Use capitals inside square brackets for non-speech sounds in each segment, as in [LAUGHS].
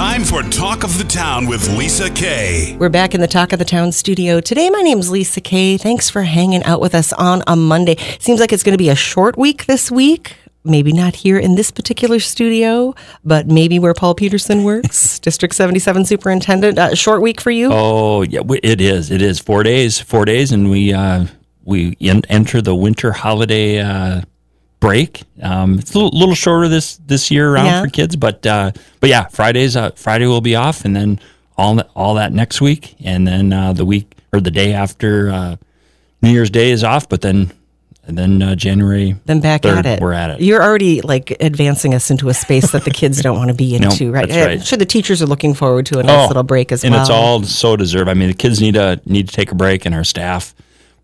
Time for Talk of the Town with Lisa Kay. We're back in the Talk of the Town studio. Today, my name's Lisa Kay. Thanks for hanging out with us on a Monday. Seems like it's going to be a short week this week. Maybe not here in this particular studio, but maybe where Paul Peterson works, [LAUGHS] District 77 Superintendent. Uh, short week for you? Oh, yeah, it is. It is four days, four days, and we uh, we en- enter the winter holiday uh, break. Um, it's a little, little shorter this this year around Yeah. for kids, but uh, but yeah, Fridays uh, Friday will be off, and then all that, all that next week, and then uh, the week or the day after uh, New Year's Day is off, but then and then uh, January then back 3rd, at it. We're at it. You're already like advancing us into a space that the kids don't want to be Nope, into, right? that's right. I'm sure the teachers are looking forward to a nice Oh, little break as and well. And it's all so deserved. I mean, the kids need to need to take a break, and our staff,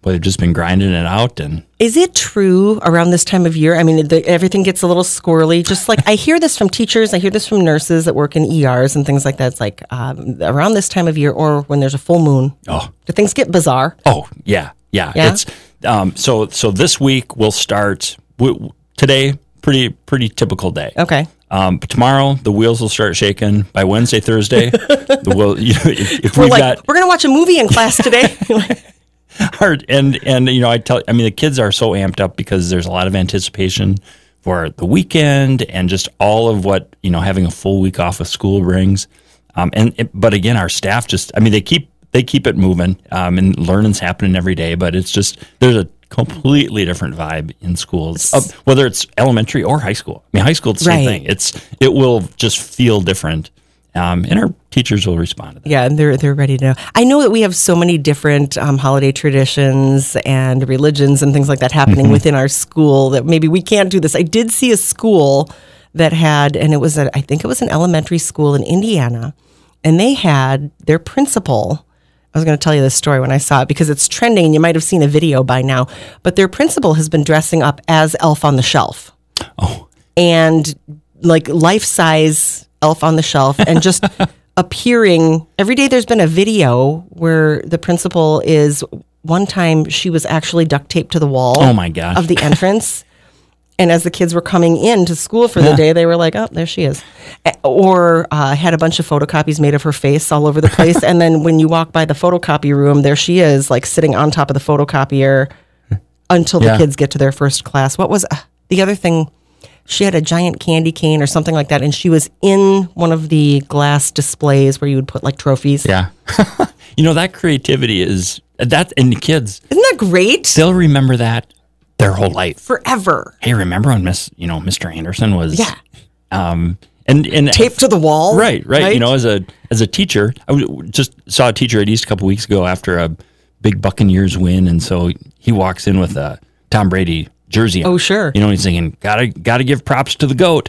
boy, they've just been grinding it out, and Is it true around this time of year? I mean, the, everything gets a little squirrely. Just like I hear this from teachers, I hear this from nurses that work in ERs and things like that. It's like um, around this time of year or when there's a full moon, oh, do things get bizarre. Oh yeah, yeah. Yeah? It's um, so so this week we'll start w- today. Pretty pretty typical day. Okay. Um, but tomorrow the wheels will start shaking. By Wednesday, Thursday, [LAUGHS] the wheel. You know, if, if We're like, got we're going to watch a movie in class today. [LAUGHS] [LAUGHS] [LAUGHS] hard and and you know I tell I mean the kids are so amped up because there's a lot of anticipation for the weekend and just all of what you know having a full week off of school brings. Um, and it, but again, our staff just I mean they keep they keep it moving um, and learning's happening every day. But it's just there's a completely different vibe in schools, uh, whether it's elementary or high school. I mean, high school it's the same Right. thing. It's it will just feel different, um, and our teachers will respond to that. yeah, and they're they're ready to know. I know that we have so many different um, holiday traditions and religions and things like that happening within our school that maybe we can't do this. I did see a school that had, and it was a, I think it was an elementary school in Indiana, and they had their principal. I was going to tell you this story when I saw it because it's trending and you might have seen a video by now. But their principal has been dressing up as Elf on the Shelf Oh, and like life size elf on the shelf and just [LAUGHS] appearing. Every day there's been a video where the principal is one time she was actually duct taped to the wall Oh, my gosh. of the entrance. And as the kids were coming in to school for the day they were like oh there she is. Or uh, had a bunch of photocopies made of her face all over the place. [LAUGHS] And then when you walk by the photocopy room there she is like sitting on top of the photocopier [LAUGHS] until the Yeah. kids get to their first class. What was uh, the other thing she had a giant candy cane or something like that and she was in one of the glass displays where you would put like trophies yeah. [LAUGHS] you know that creativity is that and the kids isn't that great they'll remember that their whole life. forever Hey, remember when Miss, you know, Mr. Anderson was, yeah um, and and taped to the wall right, right, You know, as a as a teacher, I just saw a teacher at East a couple weeks ago after a big Buccaneers win, and so he walks in with a Tom Brady jersey. on. Oh, sure. You know, he's thinking, gotta gotta give props to the goat.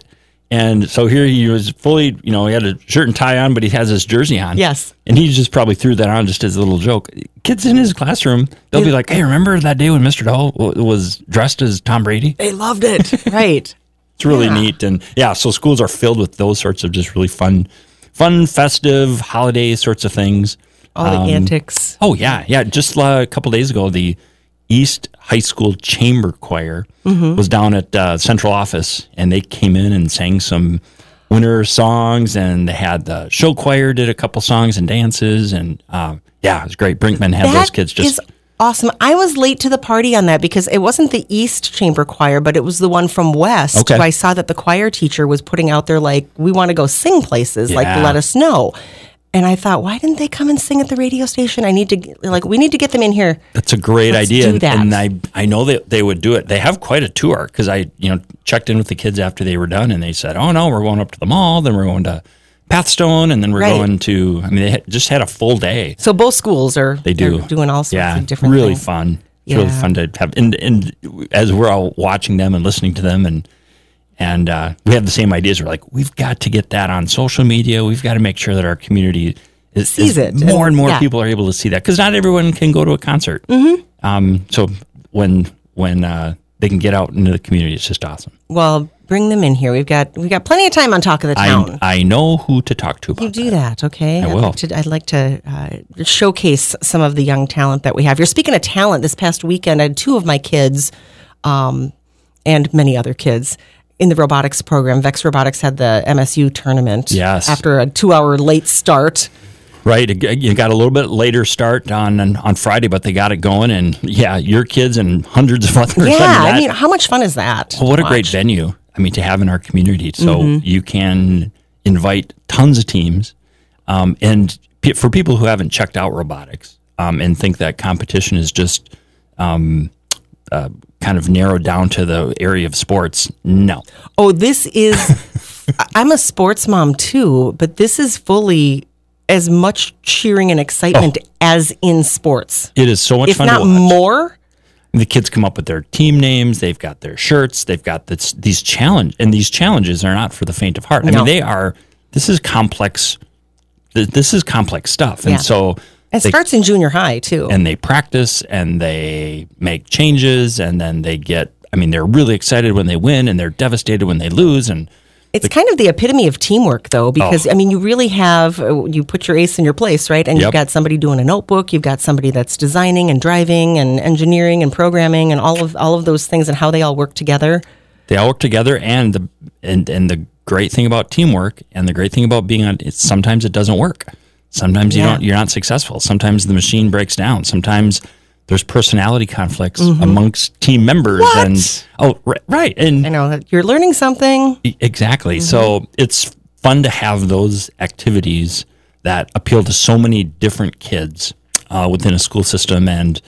And so here he was fully, you know, he had a shirt and tie on, but he has his jersey on. Yes. And he just probably threw that on just as a little joke. Kids in his classroom, they'll be like, hey, remember that day when Mr. Dahl w- was dressed as Tom Brady? they loved it [LAUGHS] right It's really Yeah. neat. And yeah, so schools are filled with those sorts of just really fun, fun, festive, holiday sorts of things. all the antics Oh, yeah. Yeah. Just uh, a couple days ago, the East High School Chamber Choir Mm-hmm. was down at uh, central office and they came in and sang some winter songs and they had the show choir did a couple songs and dances and um, yeah it was great brinkman had those kids just awesome. I was late to the party on that because it wasn't the East Chamber Choir, but it was the one from West. Okay. I saw that the choir teacher was putting out there like, we want to go sing places, like let us know. And I thought, why didn't they come and sing at the radio station? I need to like, we need to get them in here. That's a great Let's idea, and, and I I know that they would do it. They have quite a tour because I you know checked in with the kids after they were done, and they said, "Oh no, we're going up to the mall, then we're going to Pathstone, and then we're Right. going to." I mean, they had, just had a full day. So both schools are They do doing all sorts yeah, of different really things. fun. It's really fun to have, and and as we're all watching them and listening to them, and and uh, we have the same ideas. We're like, we've got to get that on social media. We've got to make sure that our community is, Sees is- it, More and- and more yeah. people are able to see that because not everyone can go to a concert. Mm-hmm. Um, so when when uh, they can get out into the community, it's just awesome. Well, bring them in here. We've got we've got plenty of time on Talk of the Town. I I know who to talk to about You do that, okay? I I'd will. Like to, I'd like to uh, showcase some of the young talent that we have. You're speaking of talent. This past weekend, I had two of my kids, um, and many other kids, in the robotics program. Vex Robotics had the MSU tournament. Yes. After a two-hour late start. Right, you got a little bit later start on on Friday, but they got it going, and yeah, your kids and hundreds of [LAUGHS] others. Yeah, that- I mean, how much fun is that? Well, what a great venue. I mean, to have in our community. So Mm-hmm. you can invite tons of teams. Um, and pe- for people who haven't checked out robotics um, and think that competition is just um, uh, kind of narrowed down to the area of sports, no. Oh, this is. [LAUGHS] I'm a sports mom too, but this is fully as much cheering and excitement as in sports, It is so much if fun not to watch. more. the kids come up with their team names. They've got their shirts. They've got this, these challenge, and these challenges are not for the faint of heart. I mean, they are. This is complex. This is complex stuff, and Yeah. so It they- starts in junior high too. and they practice and they make changes, and then they get. I mean, they're really excited when they win, and they're devastated when they lose, and It's kind of the epitome of teamwork, though, because I mean, you really have uh, you put your ace in your place, right? And Yep. you've got somebody doing a notebook, you've got somebody that's designing and driving and engineering and programming and all of all of those things and how they all work together. they all work together and the and and the great thing about teamwork and the great thing about being on it's sometimes it doesn't work sometimes you Yeah. don't you're not successful sometimes the machine breaks down sometimes there's personality conflicts amongst team members and oh right, right and I know that you're learning something. Exactly. So it's fun to have those activities that appeal to so many different kids uh, within a school system, and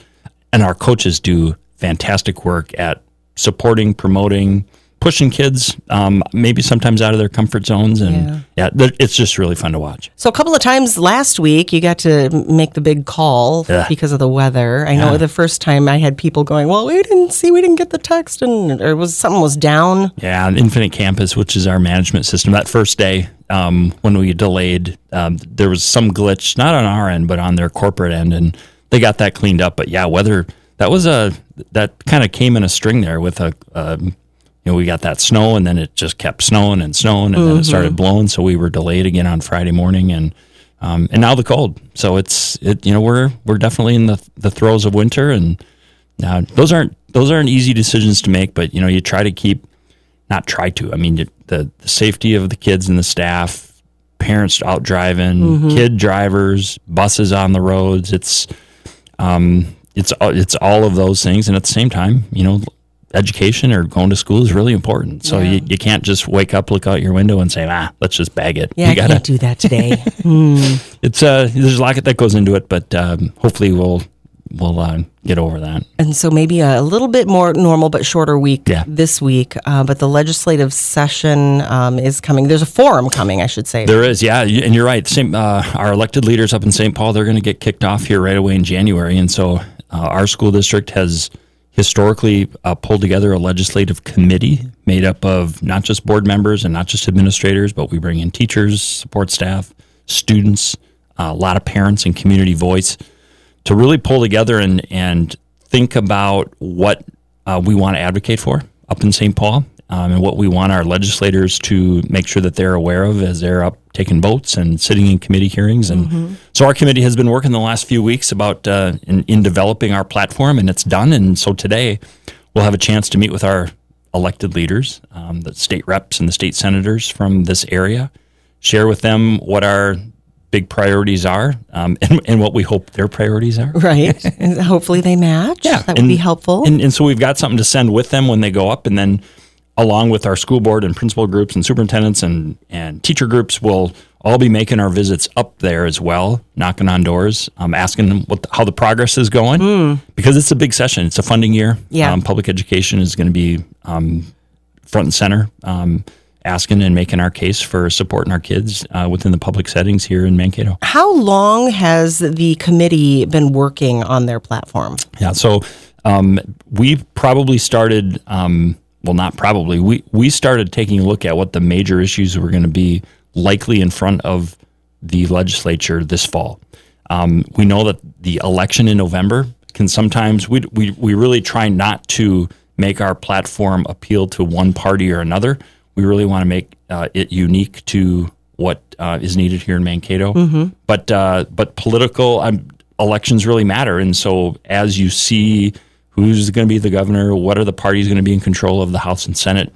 and our coaches do fantastic work at supporting, promoting, pushing kids, um, maybe sometimes out of their comfort zones, and yeah, th- it's just really fun to watch. So a couple of times last week, you got to make the big call Yeah. because of the weather. I know Yeah. the first time I had people going, "Well, we didn't see, we didn't get the text," and or was something was down. Yeah, Infinite Campus, which is our management system, that first day um, when we delayed, um, there was some glitch, not on our end, but on their corporate end, and they got that cleaned up. But yeah, weather that was a that kind of came in a string there with a. Um, you know, we got that snow, and then it just kept snowing and snowing, and then it started blowing. So we were delayed again on Friday morning, and um, and now the cold. So it's it. You know, we're we're definitely in the the throes of winter, and now those aren't those aren't easy decisions to make. But you know, you try to keep not try to. I mean, you- the, the safety of the kids and the staff, parents out driving, kid drivers, buses on the roads. It's um, it's it's all of those things, and at the same time, you know, education or going to school is really important. So Yeah. you, you can't just wake up, look out your window, and say, ah, let's just bag it. Yeah, you I can't do that today. [LAUGHS] It's uh, there's a lot that goes into it, but um, hopefully we'll we'll uh, get over that. And so maybe a little bit more normal but shorter week Yeah. this week. Uh, but the legislative session um, is coming. There's a forum coming, I should say. There is, yeah, and you're right. Same, uh, our elected leaders up in St. Paul, they're going to get kicked off here right away in January, and so uh, our school district has historically uh, pulled together a legislative committee made up of not just board members and not just administrators, but we bring in teachers, support staff, students, uh, a lot of parents, and community voice to really pull together and and think about what uh, we want to advocate for up in St. Paul um, and what we want our legislators to make sure that they're aware of as they're up taking votes and sitting in committee hearings. And so our committee has been working the last few weeks about uh, in, in developing our platform, and it's done. And so today we'll have a chance to meet with our elected leaders, um, the state reps and the state senators from this area, share with them what our big priorities are um, [LAUGHS] and, and what we hope their priorities are. right. [LAUGHS] hopefully they match. Yeah. That would and- be helpful. And, and so we've got something to send with them when they go up, and then along with our school board and principal groups and superintendents and and teacher groups, we'll all be making our visits up there as well, knocking on doors, um, asking them what the, how the progress is going, because it's a big session. It's a funding year. Yeah. um, public education is going to be um, front and center. Um, Asking and making our case for supporting our kids uh, within the public settings here in Mankato. How long has the committee been working on their platform? Yeah. So um, we probably started. Well, not probably. We we started taking a look at what the major issues were going to be likely in front of the legislature this fall. Um, we know that the election in November can sometimes we, we we really try not to make our platform appeal to one party or another. We really want to make uh, it unique to what uh, is needed here in Mankato. But uh, but political um, elections really matter, and so as you see who's going to be the governor, what are the parties going to be in control of the House and Senate,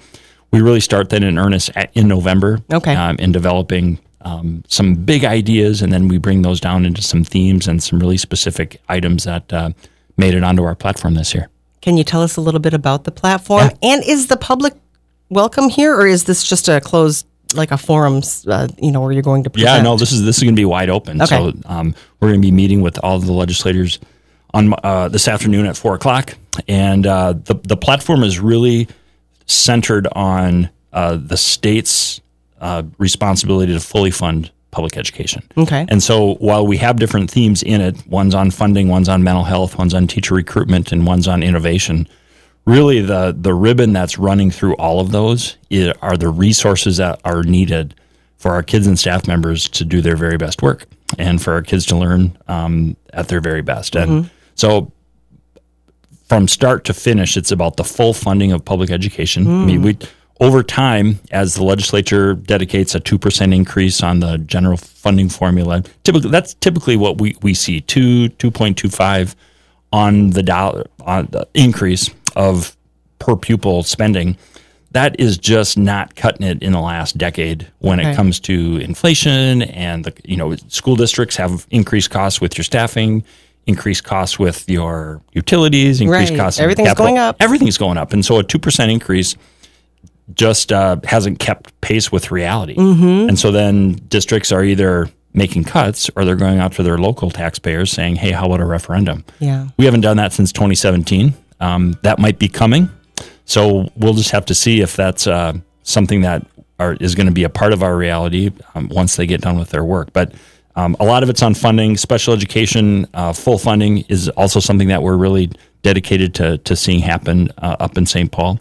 we really start then in earnest at, in November. Okay. Um, in developing um, some big ideas, and then we bring those down into some themes and some really specific items that uh, made it onto our platform this year. Can you tell us a little bit about the platform? And is the public welcome here, or is this just a closed, like a forum, uh, you know, where you're going to present? Yeah, no, this is this is going to be wide open. Okay. So um, we're going to be meeting with all the legislators on uh, this afternoon at four o'clock, and uh, the the platform is really centered on uh, the state's uh, responsibility to fully fund public education. Okay. And so while we have different themes in it, one's on funding, one's on mental health, one's on teacher recruitment, and one's on innovation. Really, the the ribbon that's running through all of those are the resources that are needed for our kids and staff members to do their very best work, and for our kids to learn um, at their very best. And so, from start to finish, it's about the full funding of public education. I mean, hmm. we over time, as the legislature dedicates a two percent increase on the general funding formula, typically that's typically what we, we see two two point two five on the dollar on the increase of per pupil spending. That is just not cutting it in the last decade when Okay. it comes to inflation and the you know school districts have increased costs with your staffing, increased costs with your utilities, increased Right. costs. Everything's capital. going up. Everything's going up, and so a two percent increase just uh, hasn't kept pace with reality. Mm-hmm. And so then districts are either making cuts or they're going out to their local taxpayers saying, "Hey, how about a referendum?" Yeah. We haven't done that since 2017. Um, that might be coming. So we'll just have to see if that's uh, something that are, is going to be a part of our reality um, once they get done with their work. But um, a lot of it's on funding. Special education, uh, full funding is also something that we're really dedicated to, to seeing happen uh, up in St. Paul.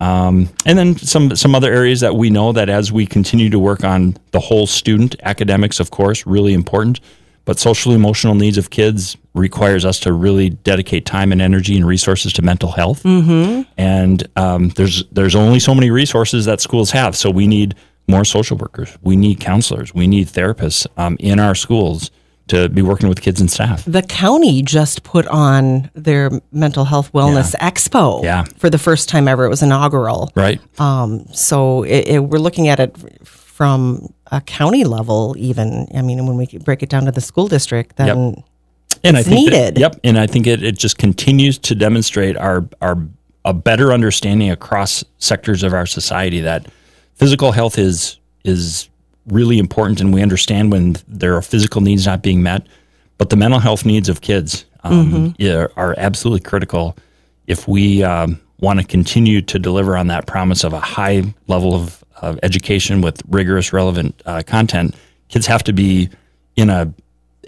Um, and then some some other areas that we know that as we continue to work on the whole student, academics, of course, really important, but social emotional needs of kids requires us to really dedicate time and energy and resources to mental health. Mm-hmm. And um, there's there's only so many resources that schools have, so we need more social workers, we need counselors, we need therapists um, in our schools to be working with kids and staff. The county just put on their mental health wellness expo Yeah. for the first time ever. It was inaugural. Right. Um, so it, it, we're looking at it from a county level, even. I mean, when we break it down to the school district, then and It's I think that- needed. yep, and I think it, it just continues to demonstrate our our a better understanding across sectors of our society that physical health is is really important, and we understand when there are physical needs not being met, but the mental health needs of kids um, yeah, are absolutely critical if we um, want to continue to deliver on that promise of a high level of, of education with rigorous, relevant uh, content. Kids have to be in a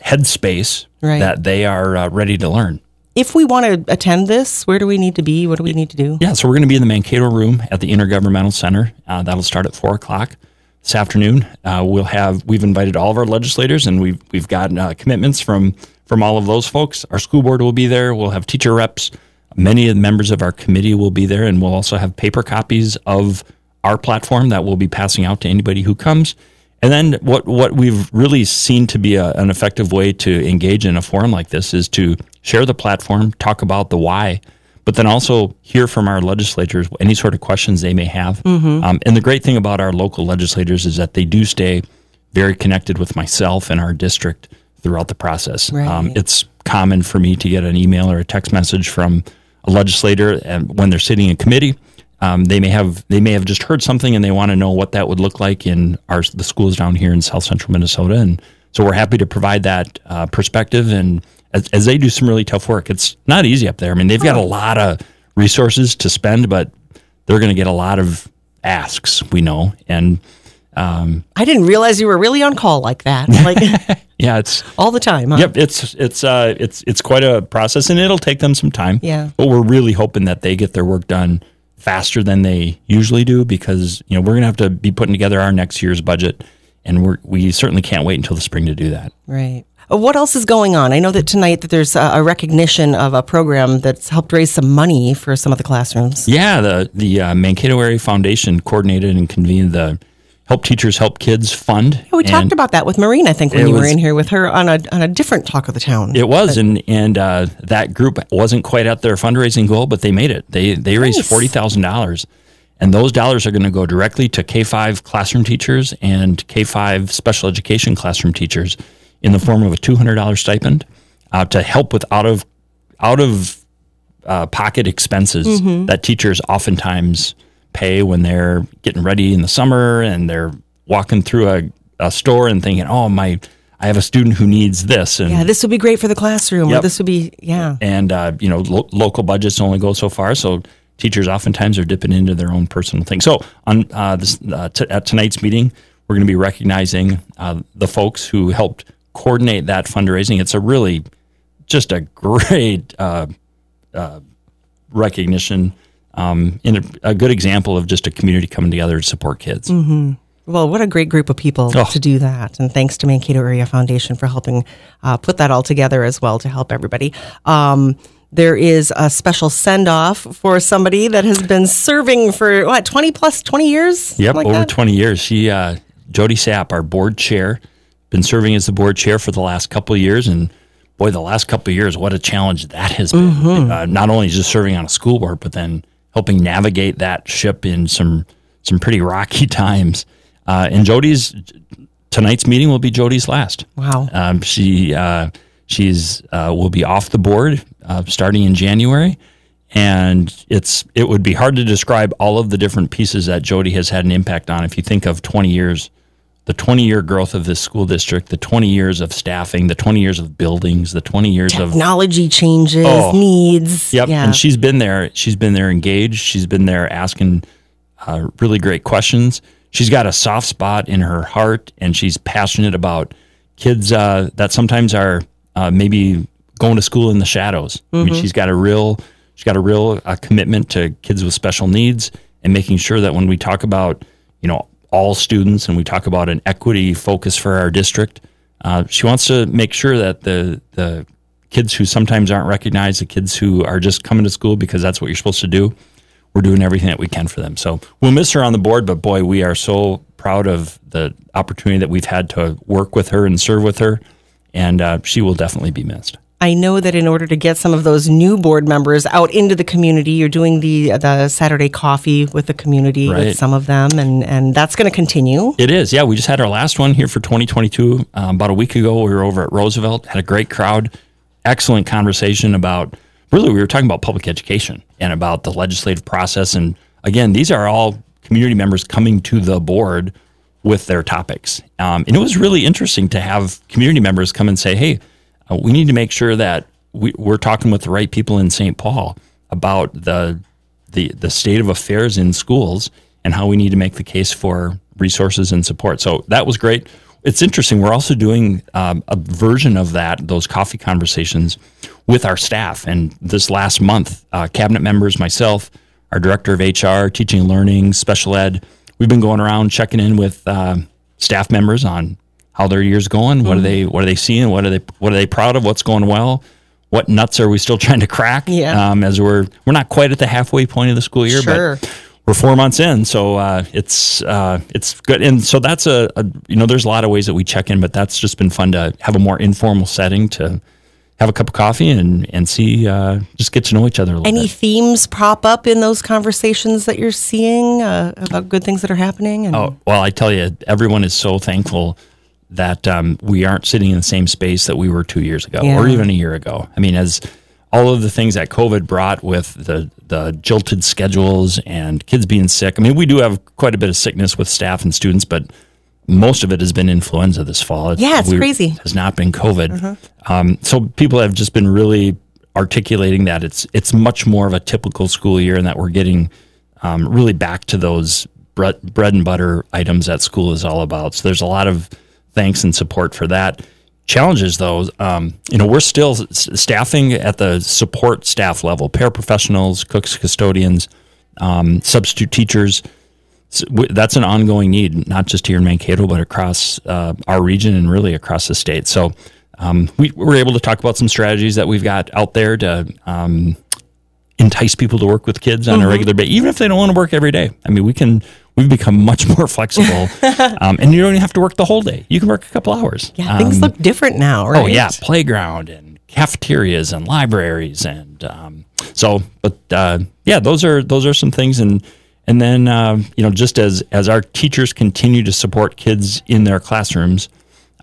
headspace Right. that they are uh, ready to learn. If we want to attend this, where do we need to be? What do we need to do? Yeah, so we're going to be in the Mankato room at the Intergovernmental Center. Uh, that'll start at four o'clock this afternoon. Uh, we'll have we've invited all of our legislators, and we've we've gotten uh, commitments from from all of those folks. Our school board will be there. We'll have teacher reps. Many of the members of our committee will be there, and we'll also have paper copies of our platform that we'll be passing out to anybody who comes. And then what what we've really seen to be a, an effective way to engage in a forum like this is to share the platform, talk about the why, but then also hear from our legislators any sort of questions they may have. Um, and the great thing about our local legislators is that they do stay very connected with myself and our district throughout the process. Um, it's common for me to get an email or a text message from a legislator, and when they're sitting in committee, um, they may have they may have just heard something and they want to know what that would look like in our the schools down here in South Central Minnesota, and so we're happy to provide that uh, perspective. And as, as they do some really tough work, it's not easy up there. I mean, they've got a lot of resources to spend, but they're going to get a lot of asks. We know, and I didn't realize you were really on call like that, like [LAUGHS] yeah, it's [LAUGHS] all the time. Huh? Yep, it's it's uh it's it's quite a process and it'll take them some time. Yeah. But we're really hoping that they get their work done faster than they usually do because you know we're gonna have to be putting together our next year's budget and we're we certainly can't wait until the spring to do that. Right. Uh, What else is going on? I know that tonight that there's a, a recognition of a program that's helped raise some money for some of the classrooms. Yeah, the the uh, Mankato Area Foundation coordinated and convened the Help Teachers Help Kids Fund. Yeah, we talked about that with Maureen, I think, when you were in here with her on a on a different talk of the town. It was, and and uh, that group wasn't quite at their fundraising goal, but they made it. They they raised forty thousand dollars, And those dollars are going to go directly to K 5 classroom teachers and K 5 special education classroom teachers in the form of a $200 stipend uh, to help with out of, out of uh, pocket expenses that teachers oftentimes pay when they're getting ready in the summer and they're walking through a, a store and thinking, oh, my, I have a student who needs this. And Yeah, this would be great for the classroom. Yep. this would be, yeah. and uh, you know lo- local budgets only go so far so teachers oftentimes are dipping into their own personal things so on uh, this uh, t- at tonight's meeting we're going to be recognizing uh, the folks who helped coordinate that fundraising it's a really just a great uh, uh, recognition um, in a, a good example of just a community coming together to support kids Well, what a great group of people Oh. to do that. And thanks to Mankato Area Foundation for helping uh, put that all together as well to help everybody. Um, there is a special send off for somebody that has been serving for what, 20 plus 20 years? Yep, Something over that? 20 years. She, uh, Jody Sapp, our board chair, been serving as the board chair for the last couple of years, and boy, the last couple of years, what a challenge that has been. Mm-hmm. Uh, not only just serving on a school board, but then helping navigate that ship in some some pretty rocky [LAUGHS] times. Uh, and Jody's tonight's meeting will be Jody's last. Wow. Um, she uh, she's uh, will be off the board uh, starting in January, and it's it would be hard to describe all of the different pieces that Jody has had an impact on. If you think of twenty years, the twenty year growth of this school district, the twenty years of staffing, the twenty years of buildings, the twenty years of Technology changes, Oh. needs. Yep. Yeah. And she's been there. She's been there engaged. She's been there asking uh, really great questions. She's got a soft spot in her heart, and she's passionate about kids uh, that sometimes are uh, maybe going to school in the shadows. I mean, she's got a real, she's got a real uh, commitment to kids with special needs, and making sure that when we talk about, you know, all students, and we talk about an equity focus for our district, uh, she wants to make sure that the the kids who sometimes aren't recognized, the kids who are just coming to school because that's what you're supposed to do, we're doing everything that we can for them. So we'll miss her on the board, but boy, we are so proud of the opportunity that we've had to work with her and serve with her, and uh, she will definitely be missed. I know that in order to get some of those new board members out into the community, you're doing the the Saturday coffee with the community Right. with some of them, and and that's going to continue. It is, yeah. We just had our last one here for 2022 um, about a week ago. We were over at Roosevelt, had a great crowd, excellent conversation about really we were talking about public education and about the legislative process. And again, these are all community members coming to the board with their topics. Um, and it was really interesting to have community members come and say, "Hey, we need to make sure that we, we're talking with the right people in St. Paul about the the the state of affairs in schools and how we need to make the case for resources and support." So that was great. It's interesting. We're also doing um, a version of that, those coffee conversations, with our staff. And this last month, uh, cabinet members, myself, our director of HR, teaching and learning, special ed, we've been going around checking in with uh, staff members on how their year's going. What are they What are they seeing? What are they What are they proud of? What's going well? What nuts are we still trying to crack? Yeah. Um, as we're we're not quite at the halfway point of the school year, Sure. but we're four months in, so uh, it's uh, it's good. And so that's a, a you know there's a lot of ways that we check in, but that's just been fun to have a more informal setting to have a cup of coffee and and see uh, just get to know each other a little Any bit. themes pop up in those conversations that you're seeing uh, about good things that are happening? And Oh, well, I tell you, everyone is so thankful that um, we aren't sitting in the same space that we were two years ago or even a year ago. I mean, as all of the things that COVID brought with the, the jilted schedules and kids being sick. I mean, we do have quite a bit of sickness with staff and students, but most of it has been influenza this fall. Yeah, it's we- crazy. It has not been COVID. Um, so people have just been really articulating that it's it's much more of a typical school year, and that we're getting um, really back to those bread, bread and butter items that school is all about. So there's a lot of thanks and support for that. Challenges, though, um, you know, we're still staffing at the support staff level, paraprofessionals, cooks, custodians, um, substitute teachers. That's an ongoing need, not just here in Mankato, but across uh, our region and really across the state. So um, we were able to talk about some strategies that we've got out there to um, entice people to work with kids on a regular basis, even if they don't want to work every day. I mean, we can. We've become much more [LAUGHS] flexible, um, and you don't even have to work the whole day. You can work a couple hours. yeah, things look different now, right? Oh yeah, playground and cafeterias and libraries and um, so. But uh, yeah, those are those are some things, and And then, uh, you know, just as as our teachers continue to support kids in their classrooms,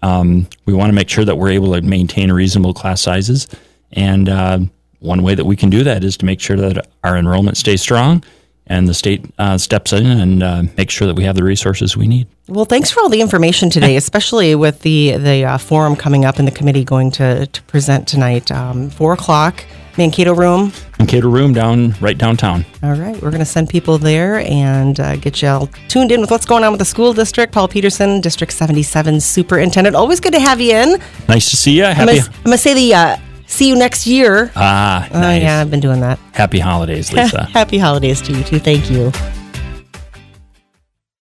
um, we want to make sure that we're able to maintain reasonable class sizes. And uh, one way that we can do that is to make sure that our enrollment stays strong and the state uh, steps in and uh, makes sure that we have the resources we need. Well, thanks for all the information today, [LAUGHS] especially with the the uh, forum coming up and the committee going to, to present tonight. Um, Four o'clock, Mankato Room. Mankato Room down right downtown. All right, we're going to send people there and uh, get you all tuned in with what's going on with the school district. Paul Peterson, District 77 Superintendent. Always good to have you in. Nice to see you. I'm Happy. going to say the uh, see you next year. Ah, Oh, yeah, I've been doing that. Happy holidays, Lisa. [LAUGHS] Happy holidays to you too. Thank you.